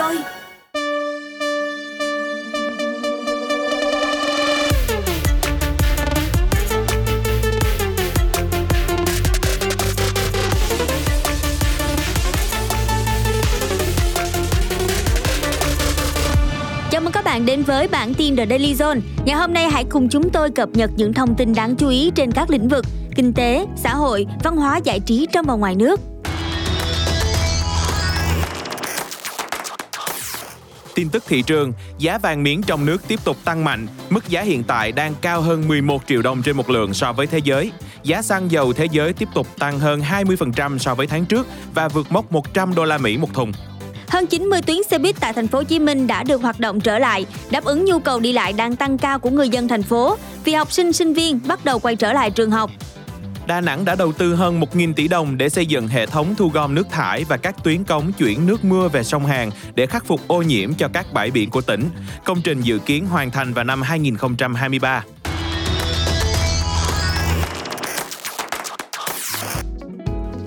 rồi Chào mừng các bạn đến với bản tin The Daily Zone. Ngày hôm nay hãy cùng chúng tôi cập nhật những thông tin đáng chú ý trên các lĩnh vực kinh tế, xã hội, văn hóa giải trí trong và ngoài nước. Tin tức thị trường, giá vàng miếng trong nước tiếp tục tăng mạnh, mức giá hiện tại đang cao hơn 11 triệu đồng trên một lượng so với thế giới. Giá xăng dầu thế giới tiếp tục tăng hơn 20% so với tháng trước và vượt mốc 100 đô la Mỹ một thùng. Hơn 90 tuyến xe buýt tại thành phố Hồ Chí Minh đã được hoạt động trở lại, đáp ứng nhu cầu đi lại đang tăng cao của người dân thành phố vì học sinh sinh viên bắt đầu quay trở lại trường học. Đà Nẵng đã đầu tư hơn 1.000 tỷ đồng để xây dựng hệ thống thu gom nước thải và các tuyến cống chuyển nước mưa về sông Hàn để khắc phục ô nhiễm cho các bãi biển của tỉnh. Công trình dự kiến hoàn thành vào năm 2023.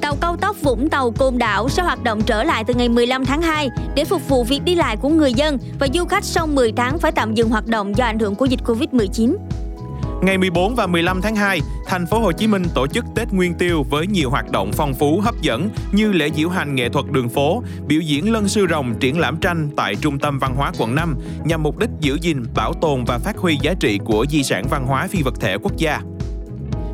Tàu cao tốc Vũng Tàu Côn Đảo sẽ hoạt động trở lại từ ngày 15 tháng 2 để phục vụ việc đi lại của người dân và du khách sau 10 tháng phải tạm dừng hoạt động do ảnh hưởng của dịch Covid-19. Ngày 14 và 15 tháng 2, thành phố Hồ Chí Minh tổ chức Tết Nguyên Tiêu với nhiều hoạt động phong phú hấp dẫn như lễ diễu hành nghệ thuật đường phố, biểu diễn lân sư rồng, triển lãm tranh tại Trung tâm Văn hóa quận 5 nhằm mục đích giữ gìn, bảo tồn và phát huy giá trị của di sản văn hóa phi vật thể quốc gia.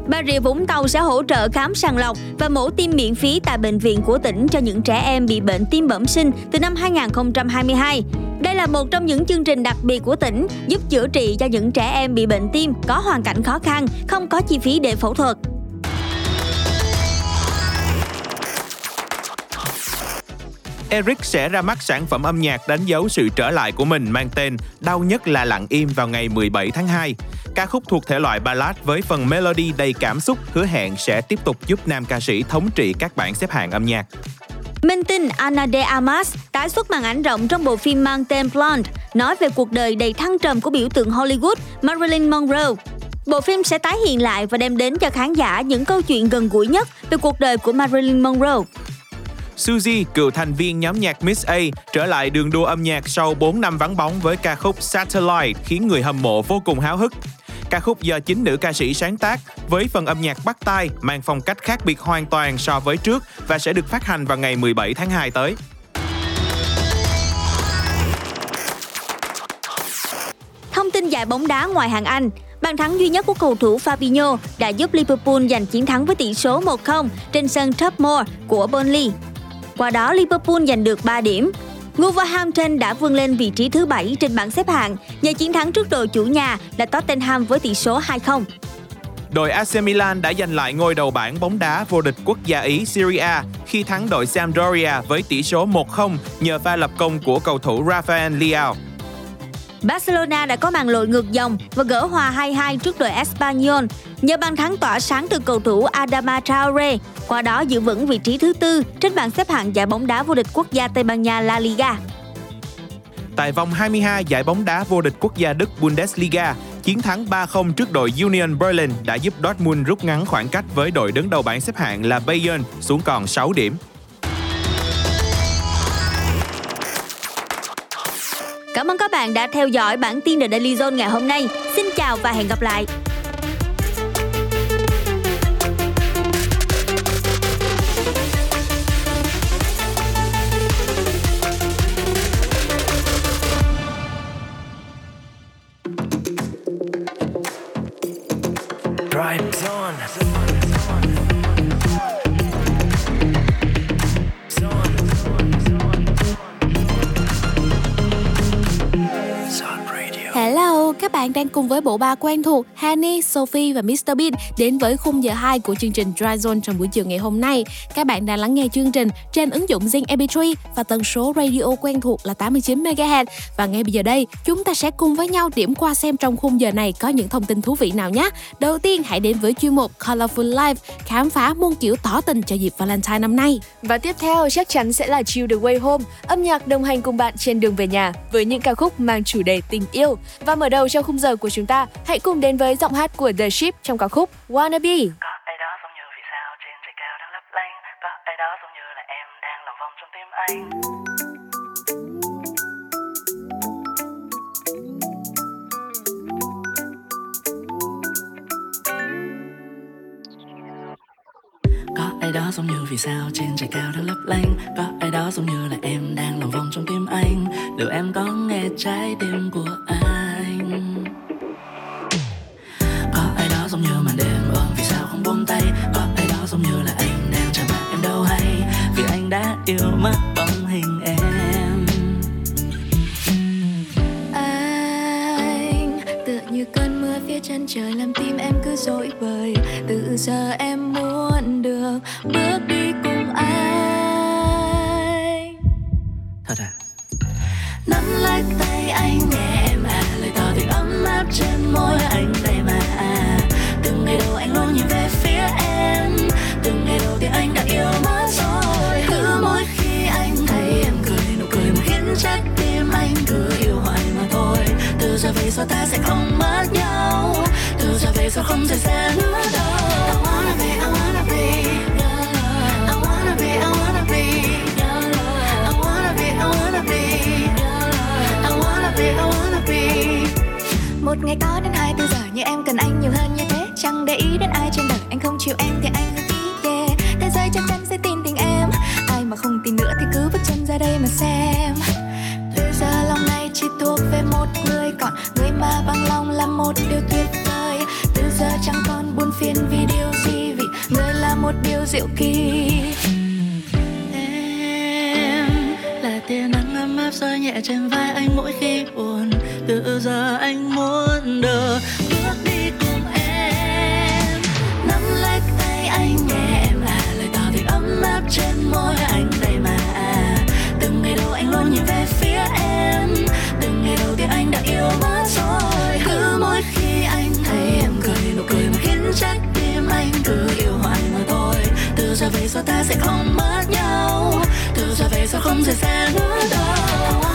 Bà Rịa Vũng Tàu sẽ hỗ trợ khám sàng lọc và mổ tim miễn phí tại bệnh viện của tỉnh cho những trẻ em bị bệnh tim bẩm sinh từ năm 2022. Đây là một trong những chương trình đặc biệt của tỉnh giúp chữa trị cho những trẻ em bị bệnh tim có hoàn cảnh khó khăn, không có chi phí để phẫu thuật. Eric sẽ ra mắt sản phẩm âm nhạc đánh dấu sự trở lại của mình mang tên Đau nhất là lặng im vào ngày 17 tháng 2. Ca khúc thuộc thể loại ballad với phần melody đầy cảm xúc hứa hẹn sẽ tiếp tục giúp nam ca sĩ thống trị các bảng xếp hạng âm nhạc. Minh tinh Ana de Armas tái xuất màn ảnh rộng trong bộ phim mang tên Blonde, nói về cuộc đời đầy thăng trầm của biểu tượng Hollywood Marilyn Monroe. Bộ phim sẽ tái hiện lại và đem đến cho khán giả những câu chuyện gần gũi nhất về cuộc đời của Marilyn Monroe. Suzy, cựu thành viên nhóm nhạc Miss A, trở lại đường đua âm nhạc sau 4 năm vắng bóng với ca khúc Satellite khiến người hâm mộ vô cùng háo hức. Ca khúc do chính nữ ca sĩ sáng tác với phần âm nhạc bắt tai mang phong cách khác biệt hoàn toàn so với trước và sẽ được phát hành vào ngày 17 tháng 2 tới. Thông tin giải bóng đá ngoài hạng Anh, bàn thắng duy nhất của cầu thủ Fabinho đã giúp Liverpool giành chiến thắng với tỷ số 1-0 trên sân Tottenham của Burnley. Qua đó Liverpool giành được 3 điểm. Wolverhampton đã vươn lên vị trí thứ 7 trên bảng xếp hạng nhờ chiến thắng trước đội chủ nhà là Tottenham với tỷ số 2-0. Đội AC Milan đã giành lại ngôi đầu bảng bóng đá vô địch quốc gia Ý Serie A khi thắng đội Sampdoria với tỷ số 1-0 nhờ pha lập công của cầu thủ Rafael Leao. Barcelona đã có màn lội ngược dòng và gỡ hòa 2-2 trước đội Espanyol nhờ bàn thắng tỏa sáng từ cầu thủ Adama Traore, qua đó giữ vững vị trí thứ tư trên bảng xếp hạng giải bóng đá vô địch quốc gia Tây Ban Nha La Liga. Tại vòng 22 giải bóng đá vô địch quốc gia Đức Bundesliga, chiến thắng 3-0 trước đội Union Berlin đã giúp Dortmund rút ngắn khoảng cách với đội đứng đầu bảng xếp hạng là Bayern xuống còn 6 điểm. Cảm ơn các bạn đã theo dõi bản tin The Daily Zone ngày hôm nay. Xin chào và hẹn gặp lại. Đang cùng với bộ ba quen thuộc Hani, Sophie và Mr Bean đến với khung giờ 2 của chương trình Dry Zone trong buổi chiều ngày hôm nay. Các bạn đang lắng nghe chương trình trên ứng dụng Zing MP3 và tần số radio quen thuộc là 89 MHz. Và ngay bây giờ đây, chúng ta sẽ cùng với nhau điểm qua xem trong khung giờ này có những thông tin thú vị nào nhé. Đầu tiên hãy đến với chuyên mục Colorful Life, khám phá muôn kiểu tỏ tình cho dịp Valentine năm nay. Và tiếp theo chắc chắn sẽ là Chill the Way Home, âm nhạc đồng hành cùng bạn trên đường về nhà với những ca khúc mang chủ đề tình yêu. Và mở đầu cho khung giờ giờ của chúng ta, hãy cùng đến với giọng hát của The Ship trong ca khúc Wannabe. Có ai đó giống như vì sao trên trời cao đang lấp lánh, có ai đó giống như là em đang lòng vòng trong tim anh. ai đó giống như vì sao trên trời cao đang lấp lánh có ai đó giống như là em đang lòng vòng trong tim anh liệu em có nghe trái tim của anh yêu mất bóng hình em. Anh tựa như cơn mưa phía chân trời làm tim em cứ dối bời. Từ giờ em muốn được bước đi cùng anh. Thật à? Nắm lấy tay anh Sao giờ ta sẽ không mất nhau từ giờ về sau không rời xa nữa đâu I wanna be, I wanna be. I wanna be, I wanna be. I wanna be, I wanna be. I wanna be, I wanna be một ngày có đến 24 giờ như em cần anh nhiều hơn như thế chẳng để ý đến ai trên đời anh không chịu em thì anh không ý yeah. thế giới chắc chắn sẽ tin tình em ai mà không tin nữa thì cứ bước chân ra đây mà xem từ giờ lòng này chỉ thuộc về một người còn bằng lòng là một điều tuyệt vời. Từ giờ chẳng còn buồn phiền vì điều gì, vì người là một điều diệu kỳ. Em là tia nắng ấm áp rơi nhẹ trên vai anh mỗi khi buồn. Từ giờ anh muốn được bước đi cùng em. Nắm lấy tay anh nhẹ, em là lời tỏ tình ấm áp trên môi anh đây mà. À từng ngày đầu anh luôn nhìn về phía em. Từng ngày đầu tiên anh đã yêu mất rồi. Trái tim anh cứ yêu hoài mà thôi. Từ giờ về sau ta sẽ không mất nhau. Từ giờ về sau không rời xa nữa đâu.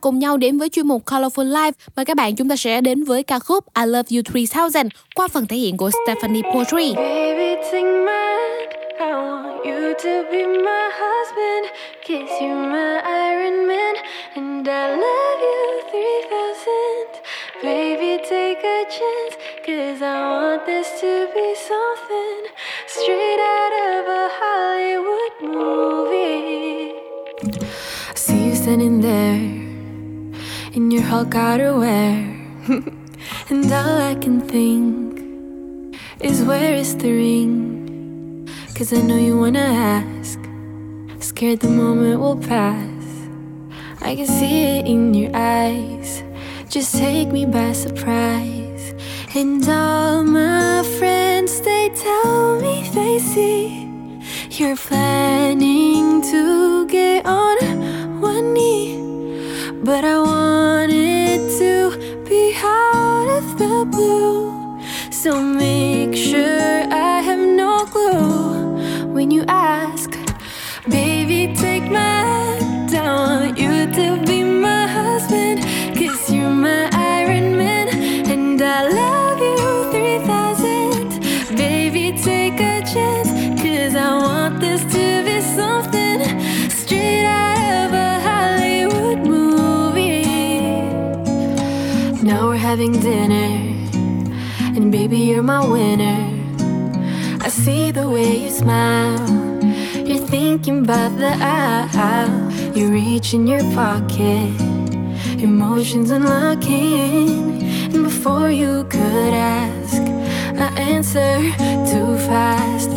Cùng nhau đến với chuyên mục Colorful Life, mời các bạn chúng ta sẽ đến với ca khúc I Love You 3000 qua phần thể hiện của Stephanie Poetry. Baby, take my. I want you to be my husband. Kiss you my Iron Man. And I love you 3000. Baby, take a chance. Cause I want this to be something straight out of a Hollywood movie. See you standing there in your Hulk outerwear. and all I can think is where is the ring? Cause I know you wanna ask. Scared the moment will pass. I can see it in your eyes. Just take me by surprise. And all my friends, they tell me they see you're planning to get on one knee. But I want it to be out of the blue. So make sure I have no clue when you ask. Having dinner. And baby, you're my winner. I see the way you smile. You're thinking about the aisle. You reach in your pocket, emotions unlocking. And before you could ask, I answer too fast.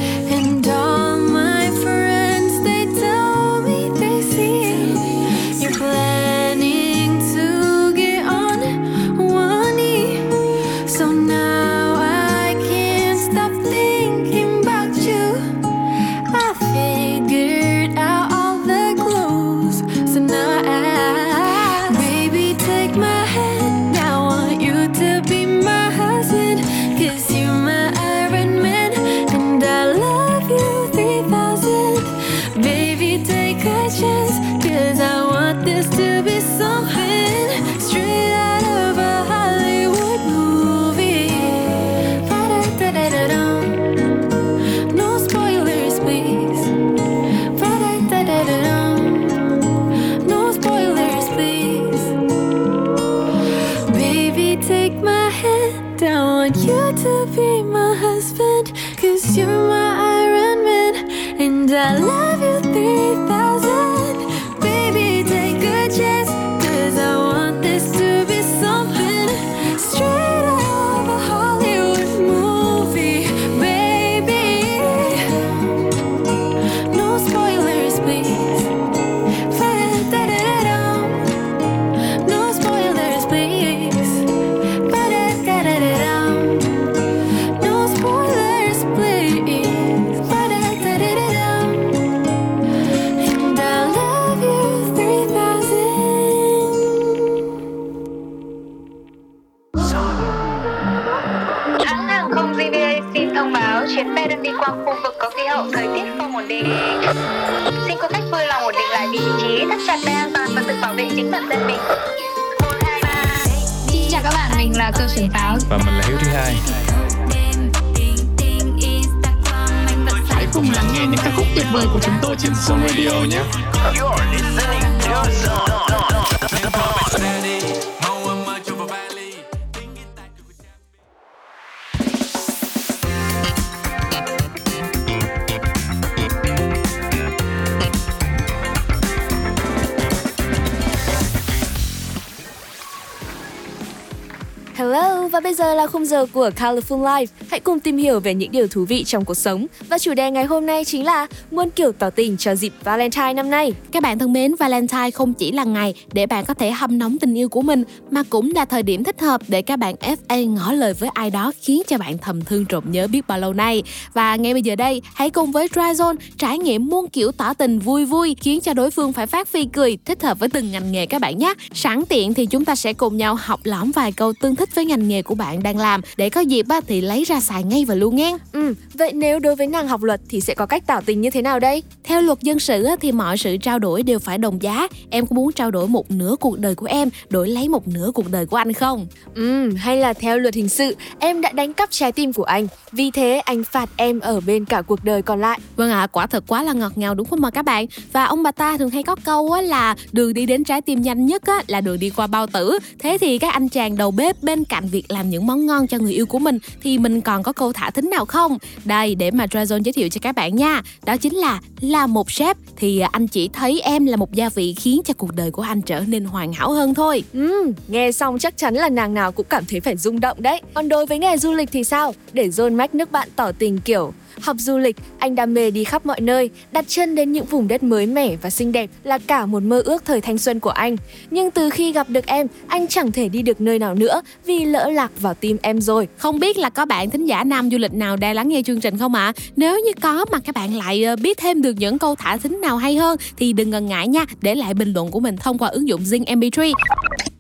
Giờ của Colorful Life. Hãy cùng tìm hiểu về những điều thú vị trong cuộc sống. Và chủ đề ngày hôm nay chính là muôn kiểu tỏ tình cho dịp Valentine năm nay. Các bạn thân mến, Valentine không chỉ là ngày để bạn có thể hâm nóng tình yêu của mình mà cũng là thời điểm thích hợp để các bạn FA ngỏ lời với ai đó khiến cho bạn thầm thương trộm nhớ biết bao lâu nay. Và ngay bây giờ đây, hãy cùng với Dryzone trải nghiệm muôn kiểu tỏ tình vui vui khiến cho đối phương phải phát phi cười thích hợp với từng ngành nghề các bạn nhé. Sẵn tiện thì chúng ta sẽ cùng nhau học lõm vài câu tương thích với ngành nghề của bạn đang làm để có dịp thì lấy ra xài ngay và luôn nghe. Ừ, vậy nếu đối với nàng học luật thì sẽ có cách tỏ tình như thế nào đây? Theo luật dân sự thì mọi sự trao đổi đều phải đồng giá. Em có muốn trao đổi một nửa cuộc đời của em đổi lấy một nửa cuộc đời của anh không? Ừ, hay là theo luật hình sự, em đã đánh cắp trái tim của anh. Vì thế anh phạt em ở bên cả cuộc đời còn lại. Vâng ạ, quả thật quá là ngọt ngào đúng không mà các bạn? Và ông bà ta thường hay có câu á là đường đi đến trái tim nhanh nhất á là đường đi qua bao tử. Thế thì các anh chàng đầu bếp bên cạnh việc làm những món ngon cho người yêu của mình thì mình còn có câu thả thính nào không? Đây để mà Drazone giới thiệu cho các bạn nha. Đó chính là là một sếp thì à, anh chỉ thấy em là một gia vị khiến cho cuộc đời của anh trở nên hoàn hảo hơn thôi. Ừ, nghe xong chắc chắn là nàng nào cũng cảm thấy phải rung động đấy. Còn đối với nghề du lịch thì sao? Để John Mac nước bạn tỏ tình kiểu Học du lịch, anh đam mê đi khắp mọi nơi, đặt chân đến những vùng đất mới mẻ và xinh đẹp là cả một mơ ước thời thanh xuân của anh. Nhưng từ khi gặp được em, anh chẳng thể đi được nơi nào nữa vì lỡ lạc vào tim em rồi. Không biết là có bạn thính giả nam du lịch nào đang lắng nghe chương trình không ạ? À? Nếu như có mà các bạn lại ờ, biết thêm được những câu thả thính nào hay hơn thì đừng ngần ngại nha, để lại bình luận của mình thông qua ứng dụng Zing MP3.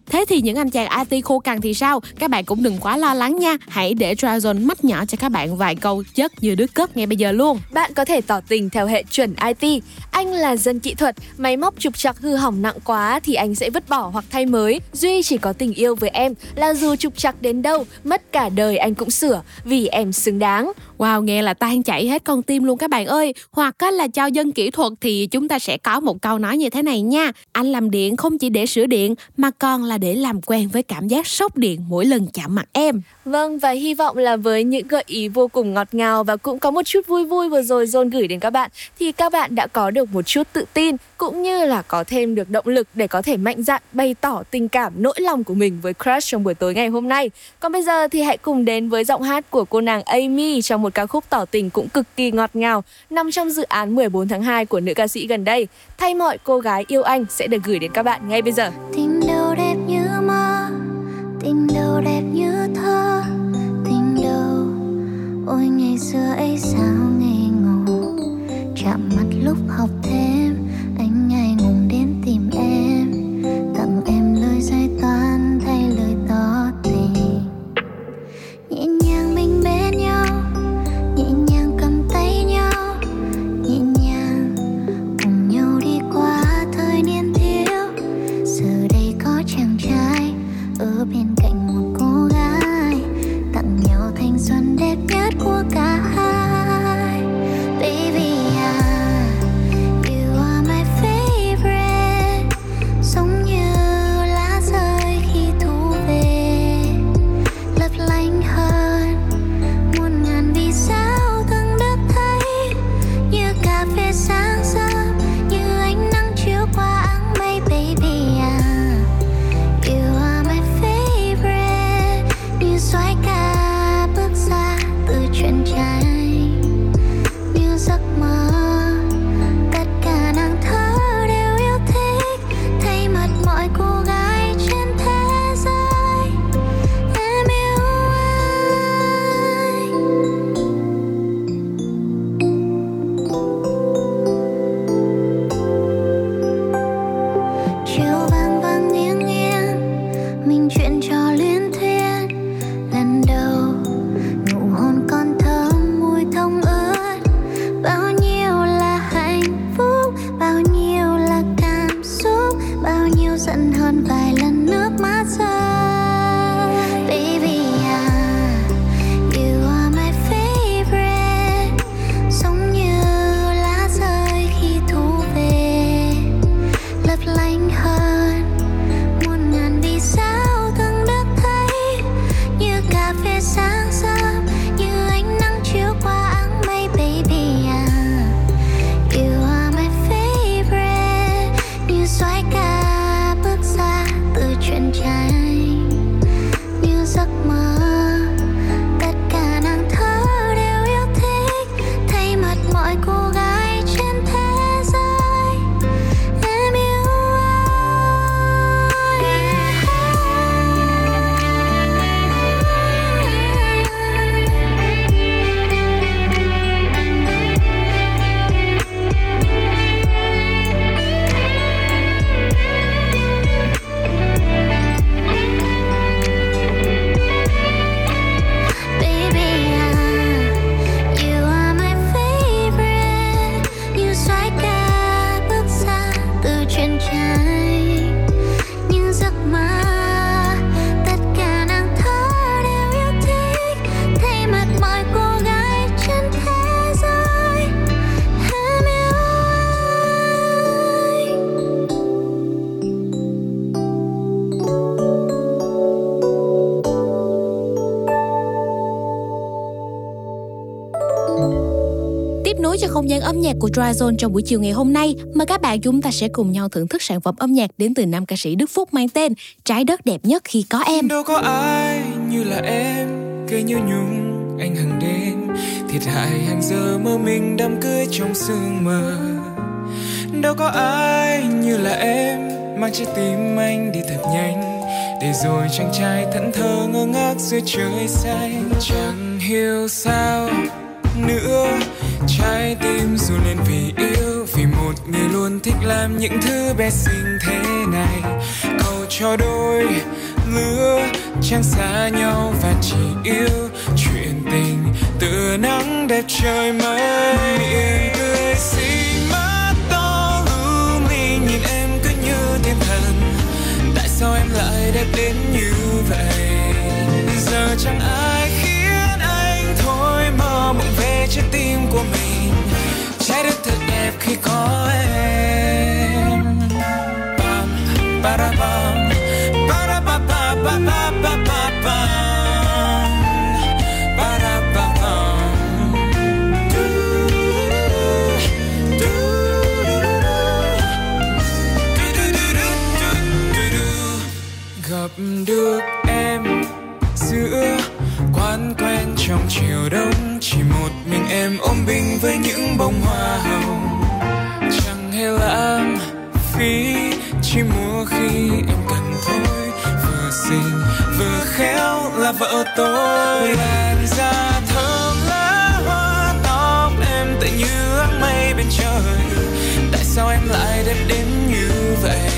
Thế thì những anh chàng IT khô cằn thì sao? Các bạn cũng đừng quá lo lắng nha. Hãy để Drazone mách nhỏ cho các bạn vài câu chất như đứa cất ngay bây giờ luôn. Bạn có thể tỏ tình theo hệ chuẩn IT. Anh là dân kỹ thuật, máy móc trục trặc hư hỏng nặng quá thì anh sẽ vứt bỏ hoặc thay mới. Duy chỉ có tình yêu với em là dù trục trặc đến đâu, mất cả đời anh cũng sửa vì em xứng đáng. Wow, nghe là tan chảy hết con tim luôn các bạn ơi. Hoặc là cho dân kỹ thuật thì chúng ta sẽ có một câu nói như thế này nha. Anh làm điện không chỉ để sửa điện mà còn là là để làm quen với cảm giác sốc điện mỗi lần chạm mặt em. Vâng và hy vọng là với những gợi ý vô cùng ngọt ngào và cũng có một chút vui vui vừa rồi John gửi đến các bạn thì các bạn đã có được một chút tự tin cũng như là có thêm được động lực để có thể mạnh dạn bày tỏ tình cảm nỗi lòng của mình với crush trong buổi tối ngày hôm nay. Còn bây giờ thì hãy cùng đến với giọng hát của cô nàng Amy trong một ca khúc tỏ tình cũng cực kỳ ngọt ngào nằm trong dự án 14 tháng 2 của nữ ca sĩ gần đây. Thay mọi cô gái yêu anh sẽ được gửi đến các bạn ngay bây giờ. Tình ngày xưa ấy sao ngây ngô? Chạm mặt lúc học thêm. Không gian âm nhạc của Dryzone trong buổi chiều ngày hôm nay, mời các bạn chúng ta sẽ cùng nhau thưởng thức sản phẩm âm nhạc đến từ nam ca sĩ Đức Phúc mang tên Trái đất đẹp nhất khi có em. đâu có ai như là em cây như nhung anh hằng đến. Thiệt hại hàng giờ mơ mình đám cưới trong sương mờ. Đâu có ai như là em mang trái tim anh đi thật nhanh. Để rồi chàng trai thẫn thờ ngơ ngác dưới trời xanh. Chẳng hiểu sao nữa trái tim dù lên vì yêu, vì một người luôn thích làm những thứ bé xinh thế này. Cầu cho đôi lứa chẳng xa nhau và chỉ yêu chuyện tình từ nắng đẹp trời mây. Miệng cười xinh mắt to lung linh nhìn em cứ như thiên thần. Tại sao em lại đẹp đến như vậy? Giờ chẳng ai cho mình về trái tim của mình. Trái đất thật đẹp khi có em. Bam, ba ra bam. Ba ra ba ba ba ba ba ba ba. Gặp được em giữa quán quen trong chiều đông em ôm bình với những bông hoa hồng. Chẳng hề lãng phí, chỉ mua khi em cần thôi. Vừa xinh, vừa khéo là vợ tôi. Làn da thơm lá hoa tóc em tựa như áng mây bên trời. Tại sao em lại đẹp đến như vậy?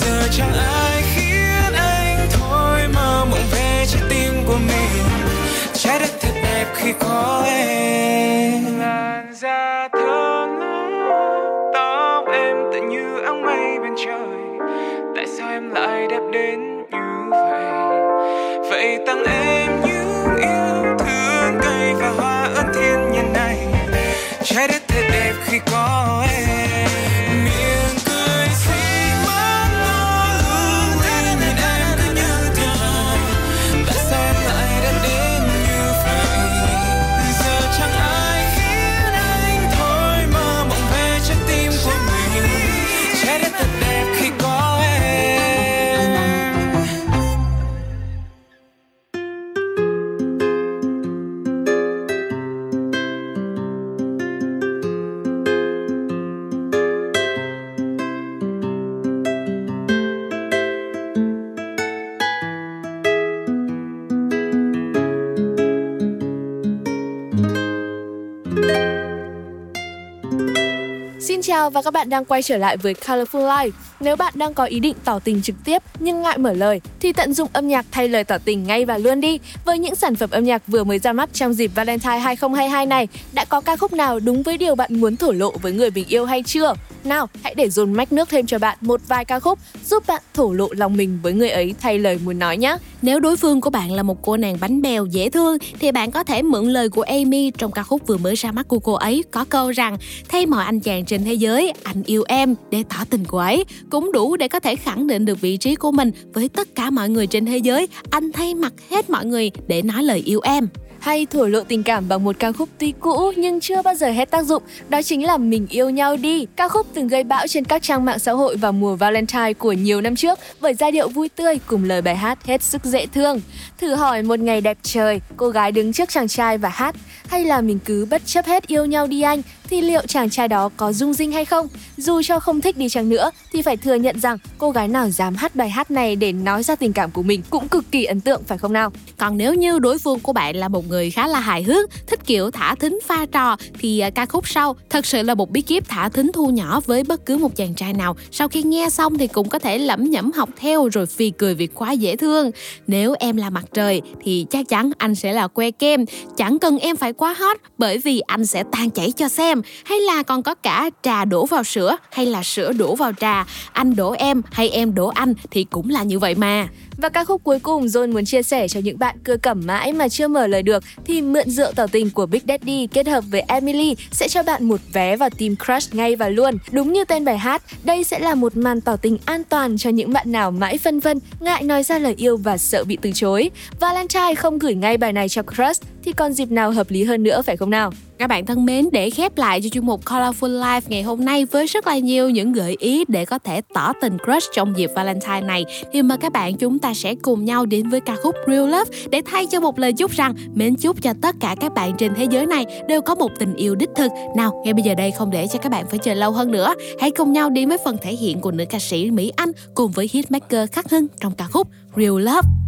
Giờ chẳng ai có em. Làn da thơm tóc em tựa như áng mây bên trời. Tại sao em lại đẹp đến như vậy? Vậy tặng em những yêu thương cây và hoa ơn thiên nhiên này. Trái đất thật đẹp khi có em. Và các bạn đang quay trở lại với Colorful Life. Nếu bạn đang có ý định tỏ tình trực tiếp nhưng ngại mở lời thì tận dụng âm nhạc thay lời tỏ tình ngay và luôn đi. Với những sản phẩm âm nhạc vừa mới ra mắt trong dịp Valentine 2022 này, đã có ca khúc nào đúng với điều bạn muốn thổ lộ với người mình yêu hay chưa? Nào, hãy để dồn mách nước thêm cho bạn một vài ca khúc giúp bạn thổ lộ lòng mình với người ấy thay lời muốn nói nhé. Nếu đối phương của bạn là một cô nàng bánh bèo dễ thương thì bạn có thể mượn lời của Amy trong ca khúc vừa mới ra mắt của cô ấy có câu rằng thay mọi anh chàng trên thế giới, anh yêu em để tỏ tình cô ấy cũng đủ để có thể khẳng định được vị trí của mình với tất cả mọi người trên thế giới. Anh thay mặt hết mọi người để nói lời yêu em hay thổ lộ tình cảm bằng một ca khúc tuy cũ nhưng chưa bao giờ hết tác dụng, đó chính là Mình yêu nhau đi. Ca khúc từng gây bão trên các trang mạng xã hội vào mùa Valentine của nhiều năm trước bởi giai điệu vui tươi cùng lời bài hát hết sức dễ thương. Thử hỏi một ngày đẹp trời, cô gái đứng trước chàng trai và hát hay là mình cứ bất chấp hết yêu nhau đi anh thì liệu chàng trai đó có dung dinh hay không? Dù cho không thích đi chăng nữa thì phải thừa nhận rằng cô gái nào dám hát bài hát này để nói ra tình cảm của mình cũng cực kỳ ấn tượng phải không nào? Còn nếu như đối phương của bạn là một người khá là hài hước, thích kiểu thả thính pha trò thì à, ca khúc sau thật sự là một bí kíp thả thính thu nhỏ với bất cứ một chàng trai nào. Sau khi nghe xong thì cũng có thể lẩm nhẩm học theo rồi phì cười vì quá dễ thương. Nếu em là mặt trời thì chắc chắn anh sẽ là que kem. Chẳng cần em phải quá hot bởi vì anh sẽ tan chảy cho xem. Hay là còn có cả trà đổ vào sữa hay là sữa đổ vào trà. Anh đổ em hay em đổ anh thì cũng là như vậy mà. Và ca khúc cuối cùng John muốn chia sẻ cho những bạn cưa cẩm mãi mà chưa mở lời được thì mượn rượu tỏ tình của Big Daddy kết hợp với Emily sẽ cho bạn một vé vào team crush ngay và luôn. Đúng như tên bài hát, đây sẽ là một màn tỏ tình an toàn cho những bạn nào mãi phân vân, ngại nói ra lời yêu và sợ bị từ chối. Valentine không gửi ngay bài này cho crush thì còn dịp nào hợp lý hơn nữa phải không nào? Các bạn thân mến, để khép lại cho chuyên mục Colorful Life ngày hôm nay với rất là nhiều những gợi ý để có thể tỏ tình crush trong dịp Valentine này thì mời các bạn chúng ta sẽ cùng nhau đến với ca khúc Real Love để thay cho một lời chúc rằng mến chúc cho tất cả các bạn trên thế giới này đều có một tình yêu đích thực. Nào, ngay bây giờ đây không để cho các bạn phải chờ lâu hơn nữa, hãy cùng nhau đến với phần thể hiện của nữ ca sĩ Mỹ Anh cùng với hitmaker Khắc Hưng trong ca khúc Real Love.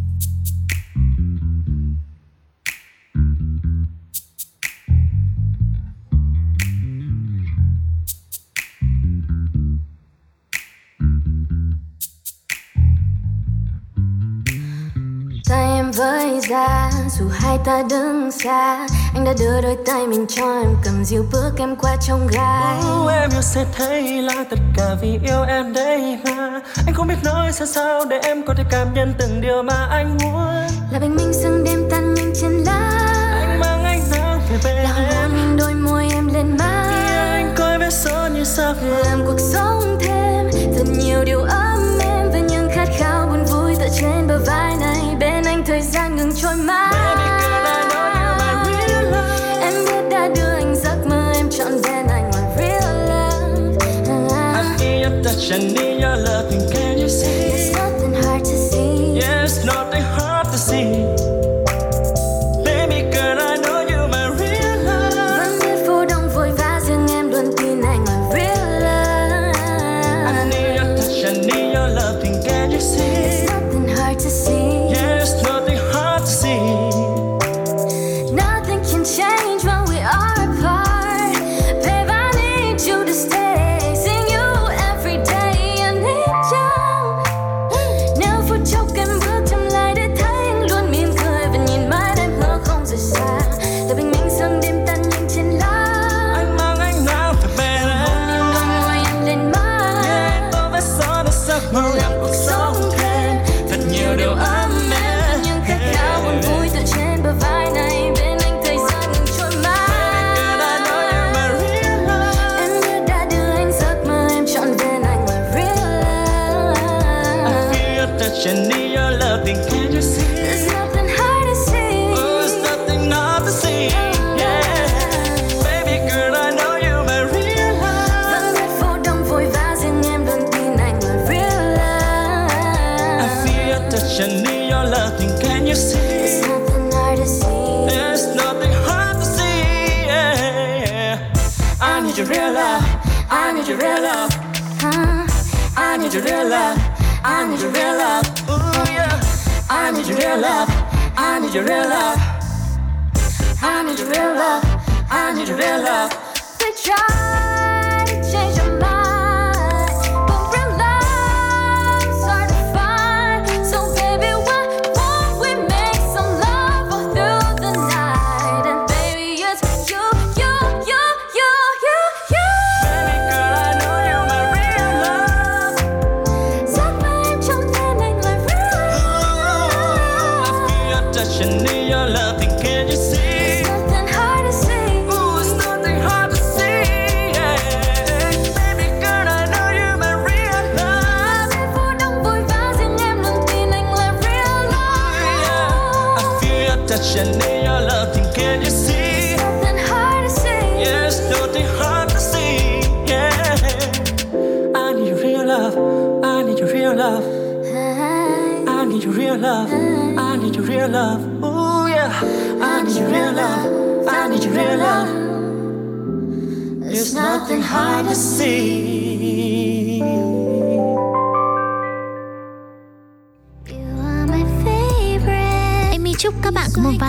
Với ra dù hai ta đứng xa anh đã đưa đôi tay mình cho em cầm dịu bước em qua trong gai. Oh, em yêu sẽ thấy là tất cả vì yêu em đây mà anh không biết nói sao sao để em có thể cảm nhận từng điều mà anh muốn. Là bình minh sương đêm tan nhanh trên lá. Anh mang ánh nắng về bên là em. đôi môi em lên má. Khi anh coi vết son như sao làm cuộc sống thêm thật nhiều điều ấm and me.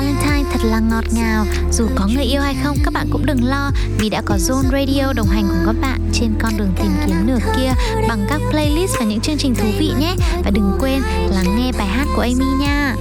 Valentine thật là ngọt ngào. Dù có người yêu hay không, các bạn cũng đừng lo vì đã có Zone Radio đồng hành cùng các bạn trên con đường tìm kiếm nửa kia bằng các playlist và những chương trình thú vị nhé. Và đừng quên lắng nghe bài hát của Amy nha.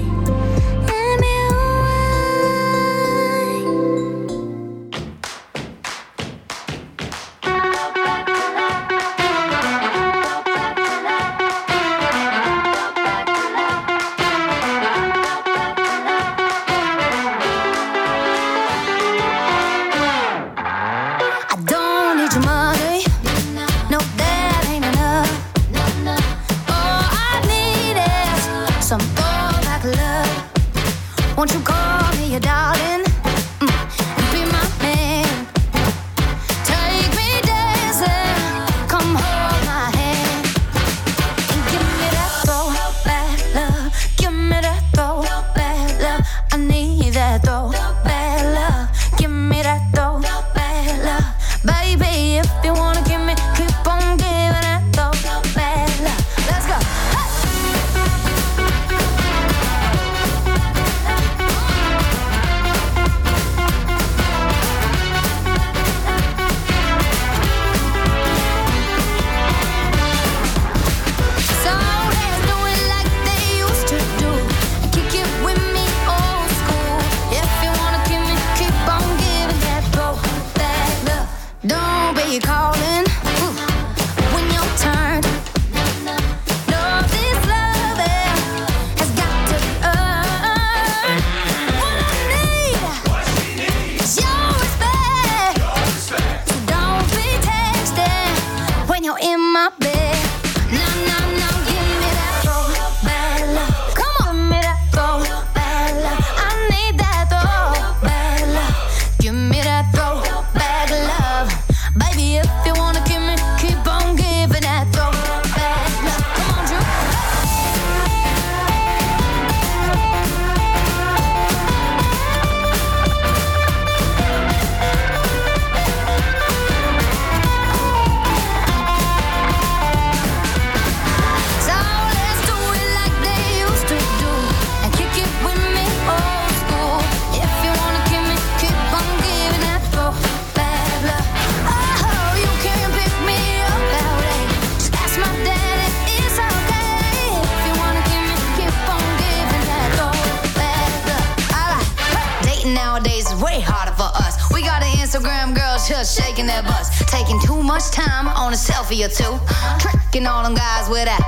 mafia too. Tricking all them guys with that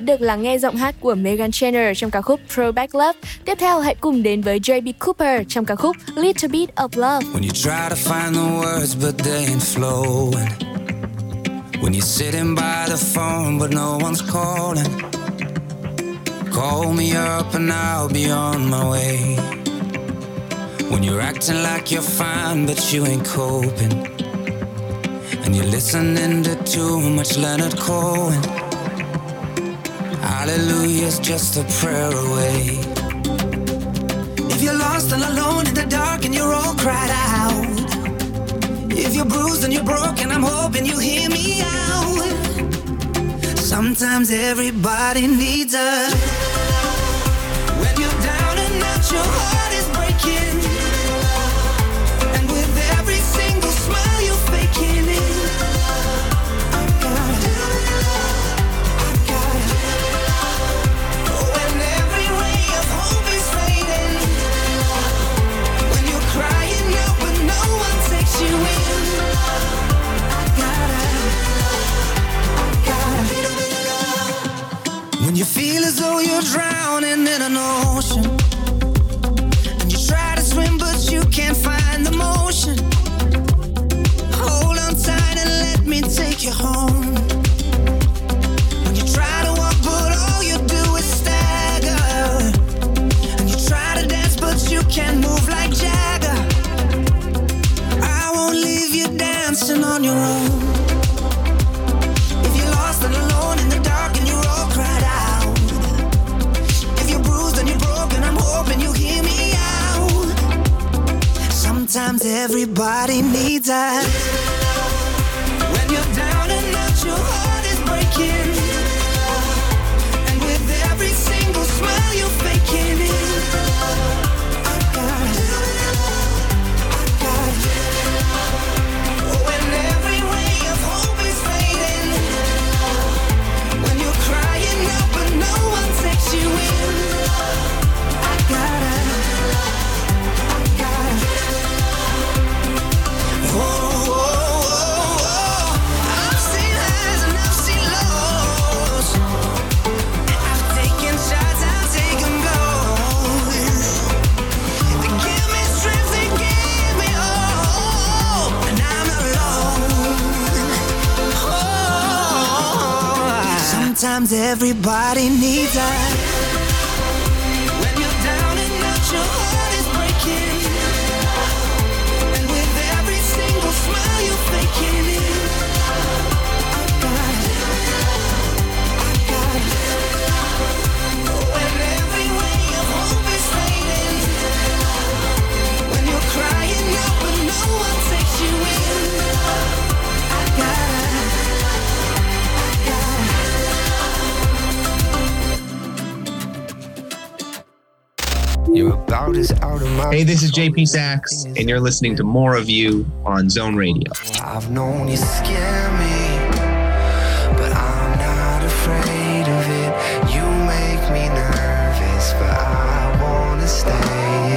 đã được lắng nghe giọng hát của Megan Trainor trong ca khúc Throwback Love. Tiếp theo, hãy cùng đến với JB Cooper trong ca khúc Little Bit of Love. When you try to find the words, but they ain't flowing. When you're sitting by the phone, but no one's calling. Call me up and I'll be on my way. When you're acting like you're fine, but you ain't coping. And you're listening to too much Leonard Cohen. Hallelujah's just a prayer away. If you're lost and alone in the dark and you're all cried out. If you're bruised and you're broken, I'm hoping you hear me out. Sometimes everybody needs a. When you're down and out, your heart is breaking. You feel as though you're drowning in an ocean. Everybody needs a. JP Sachs, and you're listening to More of You on Zone Radio. I've known you scare me, but I'm not afraid of it. You make me nervous, but I wanna stay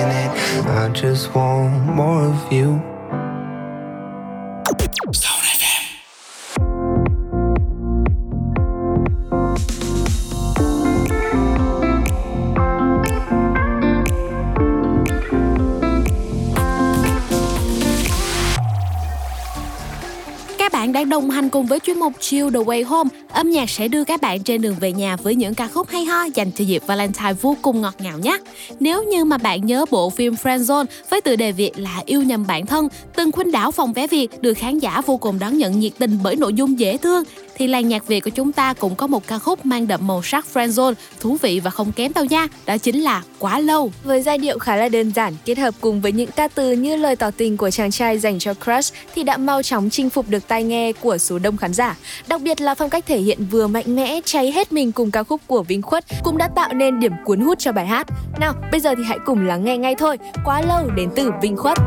in it. I just want more of you. Bạn đang đồng hành cùng với chuyên mục Chill The Way Home. Âm nhạc sẽ đưa các bạn trên đường về nhà với những ca khúc hay ho dành cho dịp Valentine vô cùng ngọt ngào nhé. Nếu như mà bạn nhớ bộ phim Friendzone với tựa đề Việt là Yêu nhầm bản thân, từng khuynh đảo phòng vé Việt được khán giả vô cùng đón nhận nhiệt tình bởi nội dung dễ thương, thì làng nhạc Việt của chúng ta cũng có một ca khúc mang đậm màu sắc Friendzone thú vị và không kém đâu nha. Đó chính là Quá lâu. Với giai điệu khá là đơn giản, kết hợp cùng với những ca từ như lời tỏ tình của chàng trai dành cho crush thì đã mau chóng chinh phục được tai nghe của số đông khán giả. Đặc biệt là phong cách thể hiện vừa mạnh mẽ, cháy hết mình cùng ca khúc của Vinh Khuất cũng đã tạo nên điểm cuốn hút cho bài hát. Nào, bây giờ thì hãy cùng lắng nghe ngay thôi. Quá lâu đến từ Vinh Khuất.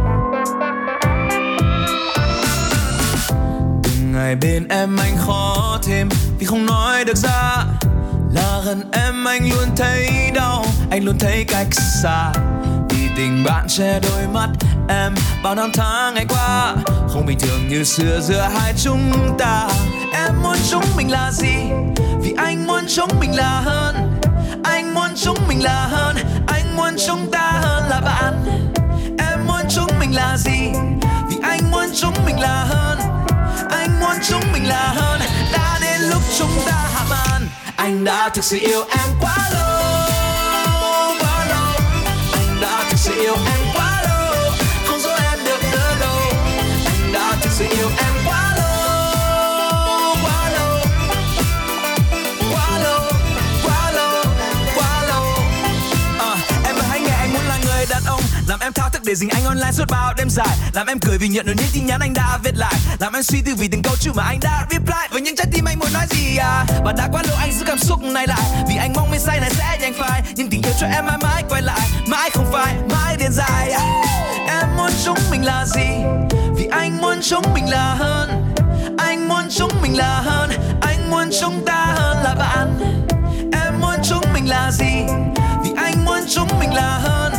Ngày bên em anh khó thêm. Vì không nói được ra, là gần em anh luôn thấy đau. Anh luôn thấy cách xa, vì tình bạn che đôi mắt em. Bao năm tháng ngày qua, không bình thường như xưa giữa hai chúng ta. Em muốn chúng mình là gì? Vì anh muốn chúng mình là hơn. Anh muốn chúng mình là hơn. Anh muốn chúng ta hơn là bạn. Em muốn chúng mình là gì? Vì anh muốn chúng mình là hơn anh muốn chúng mình là hơn. Đã đến lúc chúng ta hạ màn. Anh đã thực sự yêu em quá lâu quá lâu. Anh đã thực sự yêu em quá lâu. Không dối em được nữa đâu. Anh đã thực sự yêu em để dính anh online suốt bao đêm dài. Làm em cười vì nhận được những tin nhắn anh đã viết lại. Làm em suy tư vì từng câu chữ mà anh đã reply. Với những trái tim anh muốn nói gì à? Và đã quá lâu anh giữ cảm xúc này lại. Vì anh mong mê say này sẽ nhanh phai. Nhưng tình yêu cho em mãi mãi quay lại. Mãi không phải mãi điên dài. Em muốn chúng mình là gì? Vì anh muốn chúng mình là hơn. Anh muốn chúng mình là hơn. Anh muốn chúng ta hơn là bạn. Em muốn chúng mình là gì? Vì anh muốn chúng mình là hơn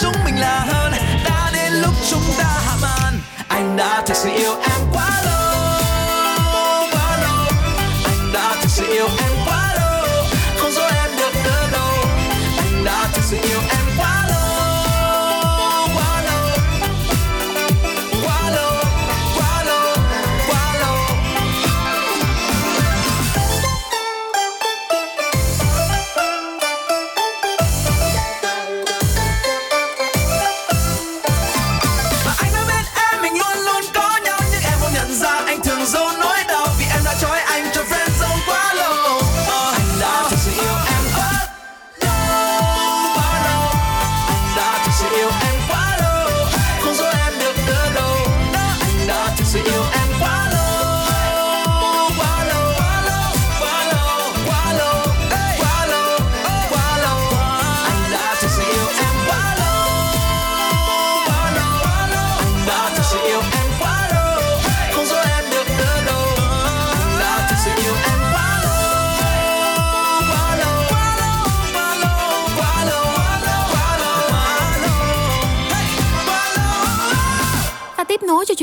chúng mình là hơn. Đã đến lúc chúng ta hạ màn. Anh đã thực sự yêu em quá lâu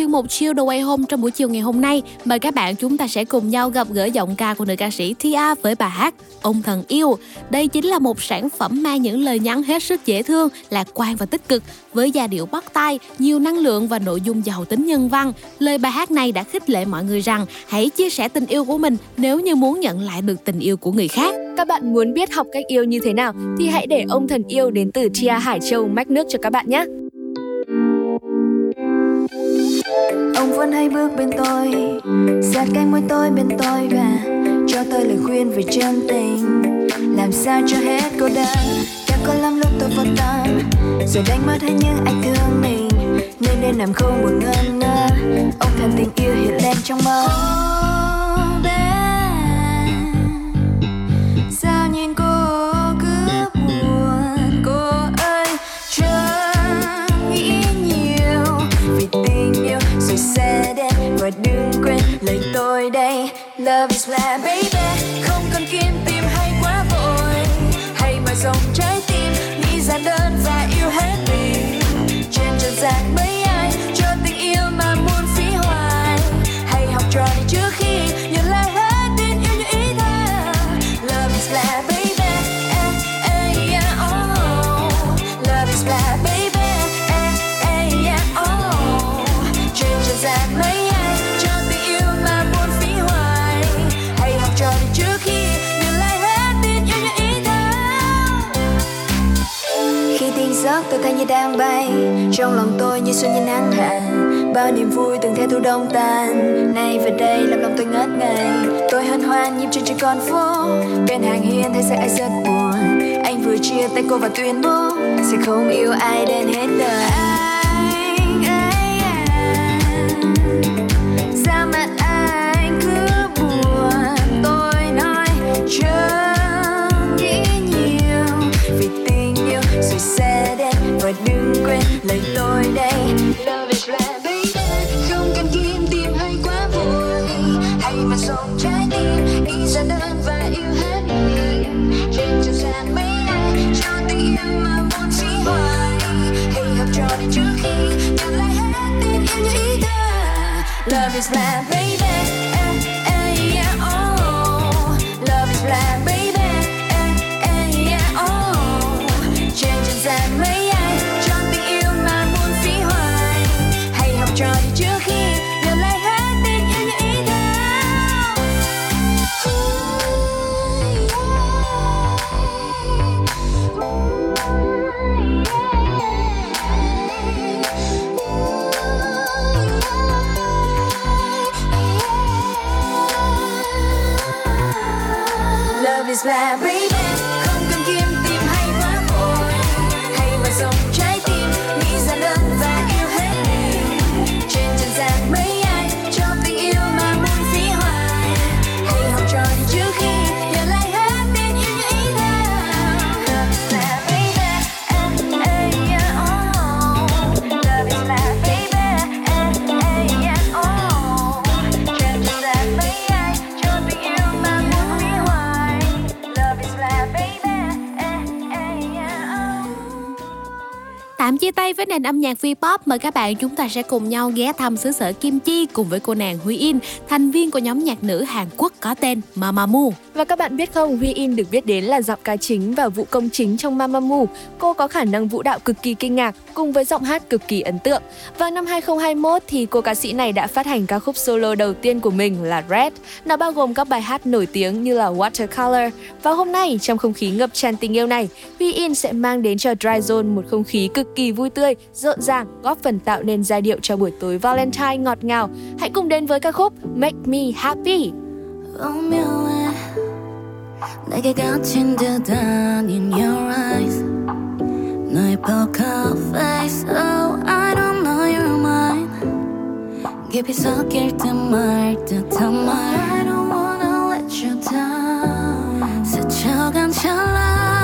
chuyên mục Chill the Way Home trong buổi chiều ngày hôm nay, mời các bạn chúng ta sẽ cùng nhau gặp gỡ giọng ca của nữ ca sĩ Tia với bài hát Ông Thần Yêu. Đây chính là một sản phẩm mang những lời nhắn hết sức dễ thương, lạc quan và tích cực với giai điệu bắt tay nhiều năng lượng và nội dung giàu tính nhân văn. Lời bài hát này đã khích lệ mọi người rằng hãy chia sẻ tình yêu của mình nếu như muốn nhận lại được tình yêu của người khác. Các bạn muốn biết học cách yêu như thế nào thì hãy để ông thần yêu đến từ Tia Hải Châu mách nước cho các bạn nhé. Ông vẫn hay bước bên tôi Sát cánh môi tôi bên tôi Và cho tôi lời khuyên về chân tình. Làm sao cho hết cô đơn, Đã có lắm lúc tôi vô tâm. Rồi đánh mất hết những anh thương mình, Nên đêm nằm không buồn ngân ngơ. Ông thầm tình yêu hiện lên trong mơ. Love is blind tay như đang bay. Trong lòng tôi như xuân như nắng hạ. Bao niềm vui từng theo thu đông tàn Nay về đây làm lòng tôi ngất ngây. Tôi hân hoan nhịp chân trên con phố. Bên hàng hiên thấy sẽ ai rất buồn. Anh vừa chia tay cô và tuyên bố, Sẽ không yêu ai đến hết đời. Love is 消え nay với nền âm nhạc V-pop, mời các bạn chúng ta sẽ cùng nhau ghé thăm xứ sở Kim Chi cùng với cô nàng Huy In, thành viên của nhóm nhạc nữ Hàn Quốc có tên Mamamoo. Và các bạn biết không, Huy In được biết đến là giọng ca chính và vũ công chính trong Mamamoo. Cô có khả năng vũ đạo cực kỳ kinh ngạc cùng với giọng hát cực kỳ ấn tượng. Vào năm 2021 thì cô ca sĩ này đã phát hành ca khúc solo đầu tiên của mình là Red. Nó bao gồm các bài hát nổi tiếng như là Watercolor. Và hôm nay trong không khí ngập tràn tình yêu này, Huy In sẽ mang đến cho Dry Zone một không khí cực kỳ vui tươi, rộn ràng, góp phần tạo nên giai điệu cho buổi tối Valentine ngọt ngào. Hãy cùng đến với ca khúc Make Me Happy. 오묘해 내게 갇힌 듯한 in your eyes 너의 poker face Oh I don't know your mind 깊이 섞일 듯말 듯한 말 I don't wanna let you down 스쳐간 찰나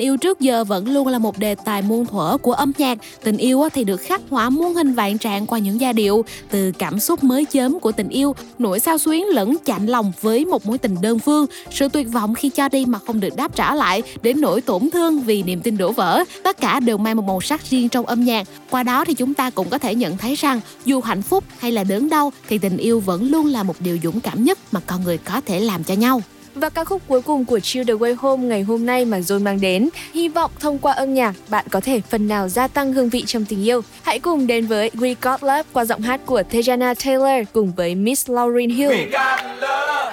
yêu trước giờ vẫn luôn là một đề tài muôn thuở của âm nhạc. Tình yêu thì được khắc họa muôn hình vạn trạng qua những giai điệu, từ cảm xúc mới chớm của tình yêu, nỗi sao xuyến lẫn chạnh lòng với một mối tình đơn phương, sự tuyệt vọng khi cho đi mà không được đáp trả lại, đến nỗi tổn thương vì niềm tin đổ vỡ. Tất cả đều mang một màu sắc riêng trong âm nhạc. Qua đó thì chúng ta cũng có thể nhận thấy rằng dù hạnh phúc hay là đớn đau thì tình yêu vẫn luôn là một điều dũng cảm nhất mà con người có thể làm cho nhau. Và ca khúc cuối cùng của Chill the Way Home ngày hôm nay mà John mang đến, hy vọng thông qua âm nhạc bạn có thể phần nào gia tăng hương vị trong tình yêu. Hãy cùng đến với We Got Love qua giọng hát của Tejana Taylor cùng với Miss Lauryn Hill. We got love,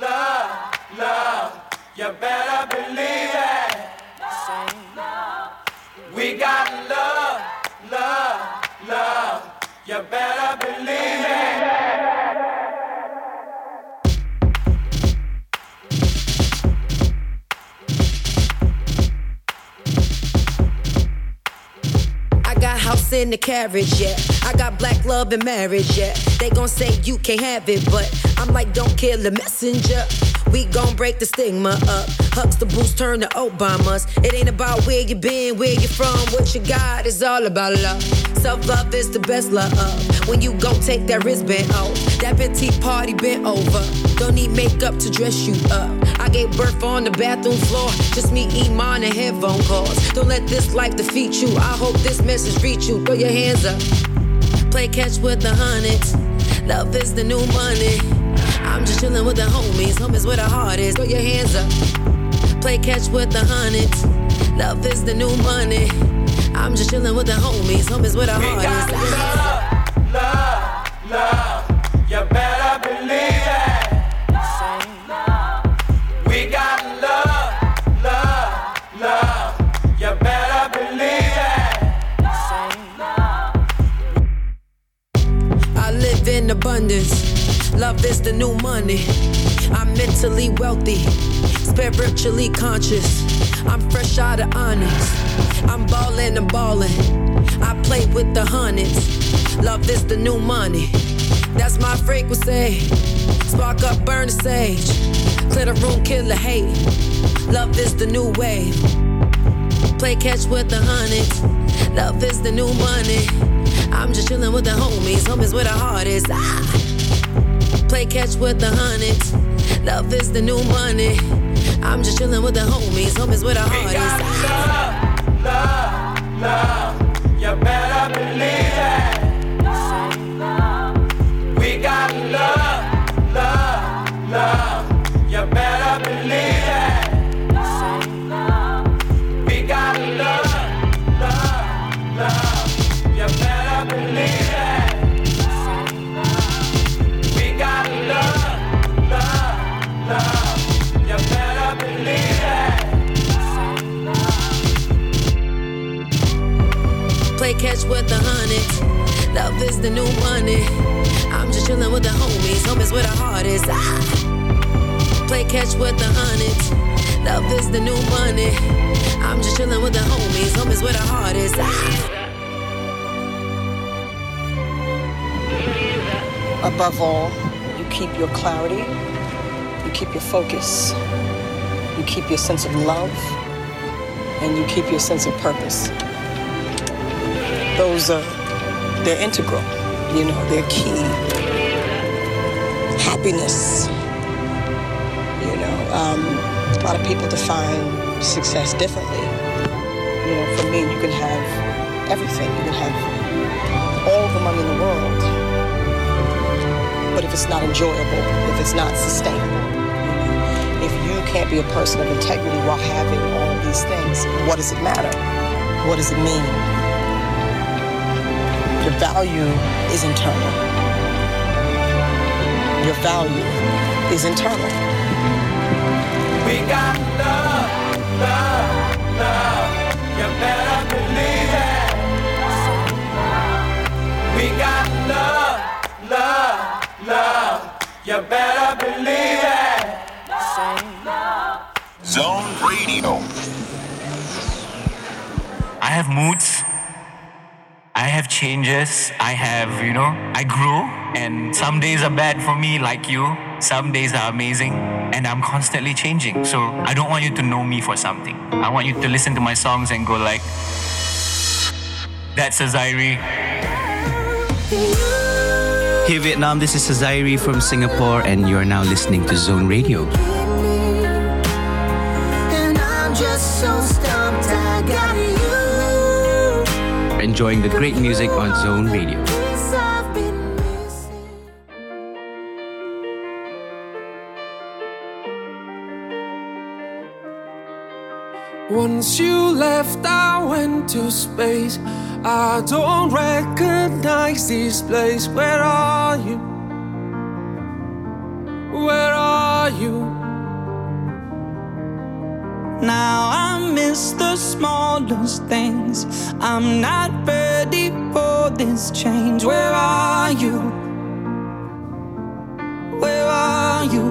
love. love, you better believe it. We got love, house in the carriage, yeah. I got black love and marriage, yeah. They gon' say you can't have it, but I'm like, don't kill the messenger. We gon' break the stigma up. Hucks the boost, turn to Obamas. It ain't about where you been, where you from, what you got. It's all about love. Self love is the best love. When you gon' take that wristband off, that petite party bent over. Don't need makeup to dress you up. I gave birth on the bathroom floor. Just me, Iman, and headphone calls. Don't let this life defeat you. I hope this message reach you. Throw your hands up. Play catch with the hundreds. Love is the new money. I'm just chillin' with the homies. Homies where the heart is. Throw your hands up. Play catch with the hundreds. Love is the new money. I'm just chillin' with the homies. Homies where the heart got is. love, love, love, you better believe it. We got love, love, love, you better believe it. I live in abundance. Love is the new money. I'm mentally wealthy, spiritually conscious. I'm fresh out of onyx. I'm ballin' and ballin'. I play with the hundreds. Love is the new money. That's my frequency. Spark up, burn the sage. Clear the room, kill the hate. Love is the new wave. Play catch with the hundreds. Love is the new money. I'm just chillin' with the homies. Homies where the heart is. Ah. Play catch with the hundreds. Love is the new money. I'm just chillin' with the homies. Homies with the is. it. Love, love, you better believe With the hundreds. Love is the new money. I'm just chillin' with the homies. Homies where the heart is. Ah. Play catch with the hundreds. Love is the new money. I'm just chillin' with the homies. Homies where the heart is. Ah. Above all, you keep your clarity, you keep your focus, you keep your sense of love, and you keep your sense of purpose. Those are, they're integral, you know, they're key. Happiness, you know, um, a lot of people define success differently. You know, for me, you can have everything, you can have all the money in the world. But if it's not enjoyable, if it's not sustainable, if you can't be a person of integrity while having all these things, what does it matter? What does it mean? Your value is internal. Your value is internal. We got love, love, love. You better believe it. We got love, love, love. You better believe it. Zone Radio. I have moods. I have changes. I have, you know, I grow. And some days are bad for me, like you. Some days are amazing. And I'm constantly changing. So I don't want you to know me for something. I want you to listen to my songs and go like, that's a Zaire. Hey Vietnam, this is Sazairi from Singapore, and you are now listening to Zone Radio. Enjoying the great music on Zone Radio. Once you left, I went to space. I don't recognize this place. Where are you? Where are you? Now I miss the smallest things. I'm not ready for this change. Where are you? Where are you?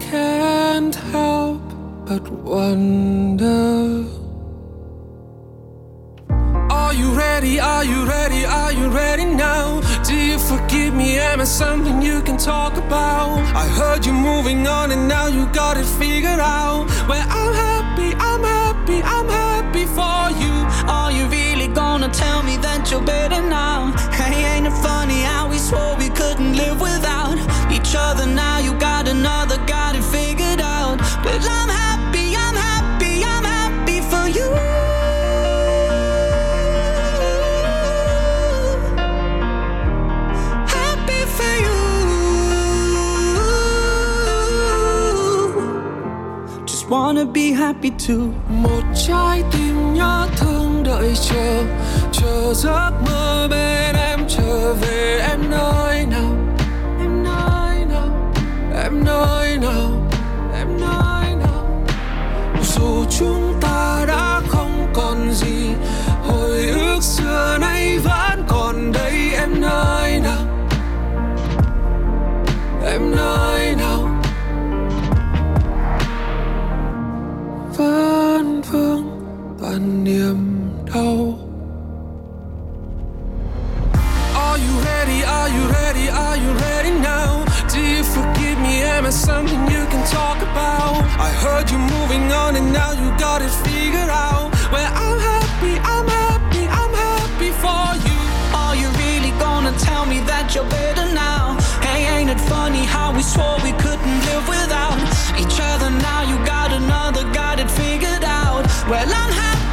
Can't help but wonder. Are you ready? Are you ready? Forgive me? Am I something you can talk about? I heard you moving on and now you got it figured out. Well, I'm happy, I'm happy, I'm happy for you. Are you really gonna tell me that you're better now? Hey, ain't it funny how we swore we couldn't live without each other? Now you got another, got it figured out. But I'm wanna be happy too. Một trái tim nhớ thương đợi chờ chờ giấc mơ bên em trở về. Em nơi nào? Em nơi nào? Em nơi nào? Em nơi nào? Dù chúng ta đã không còn gì, hồi ức xưa nay vẫn còn đây. Em nơi toàn niềm đau Are you ready? Are you ready? Are you ready now? Do you forgive me? Am I something you can talk about? I heard you moving on and now you got it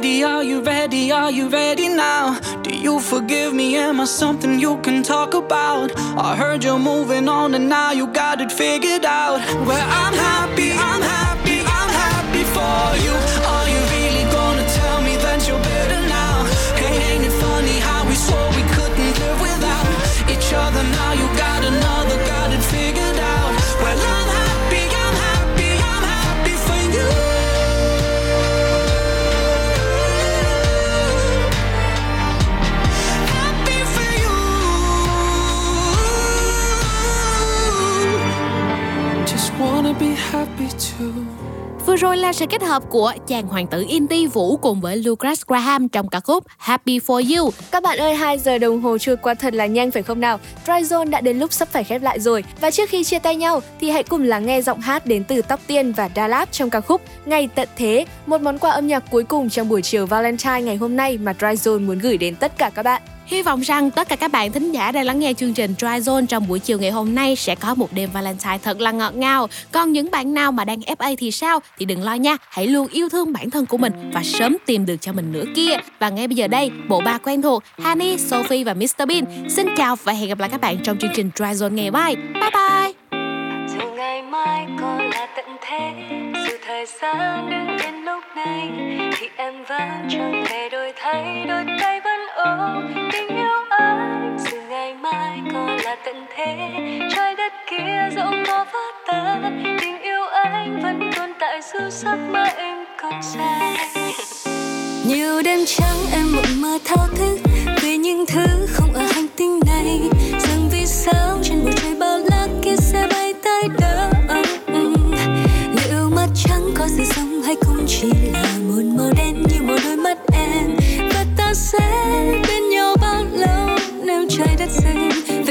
ready? Are you ready? Are you ready now? Do you forgive me? Am I something you can talk about? I heard you're moving on and now you got it figured out. Well, I'm happy, I'm happy, Vừa rồi là sự kết hợp của chàng hoàng tử indie Vũ cùng với Lucas Graham trong ca khúc Happy For You. Các bạn ơi, 2 giờ đồng hồ trôi qua thật là nhanh phải không nào? Dry Zone đã đến lúc sắp phải khép lại rồi. Và trước khi chia tay nhau thì hãy cùng lắng nghe giọng hát đến từ Tóc Tiên và Đa Lạt trong ca khúc Ngày Tận Thế, một món quà âm nhạc cuối cùng trong buổi chiều Valentine ngày hôm nay mà Dry Zone muốn gửi đến tất cả các bạn. Hy vọng rằng tất cả các bạn thính giả đang lắng nghe chương trình Dry Zone trong buổi chiều ngày hôm nay sẽ có một đêm Valentine thật là ngọt ngào. Còn những bạn nào mà đang FA thì sao? Thì đừng lo nha, hãy luôn yêu thương bản thân của mình và sớm tìm được cho mình nửa kia. Và ngay bây giờ đây, bộ ba quen thuộc Honey, Sophie và Mr Bean xin chào và hẹn gặp lại các bạn trong chương trình Dry Zone ngày mai. Bye bye! dù ngày mai còn là tận thế dù thời gian đứng đến lúc này thì em vẫn chẳng thể đổi thay đôi tay vẫn ôm tình yêu anh dù ngày mai còn là tận thế trái đất kia dẫu có vỡ tan tình yêu anh vẫn tồn tại dù giấc mơ em còn dài nhiều đêm trắng em mộng mơ thao thức về những thứ không ở hành tinh này. Rằng vì sao trên bầu trời bao la kia sẽ bay tới đâu liệu mắt trắng có sự sống hay không chỉ là nếu trời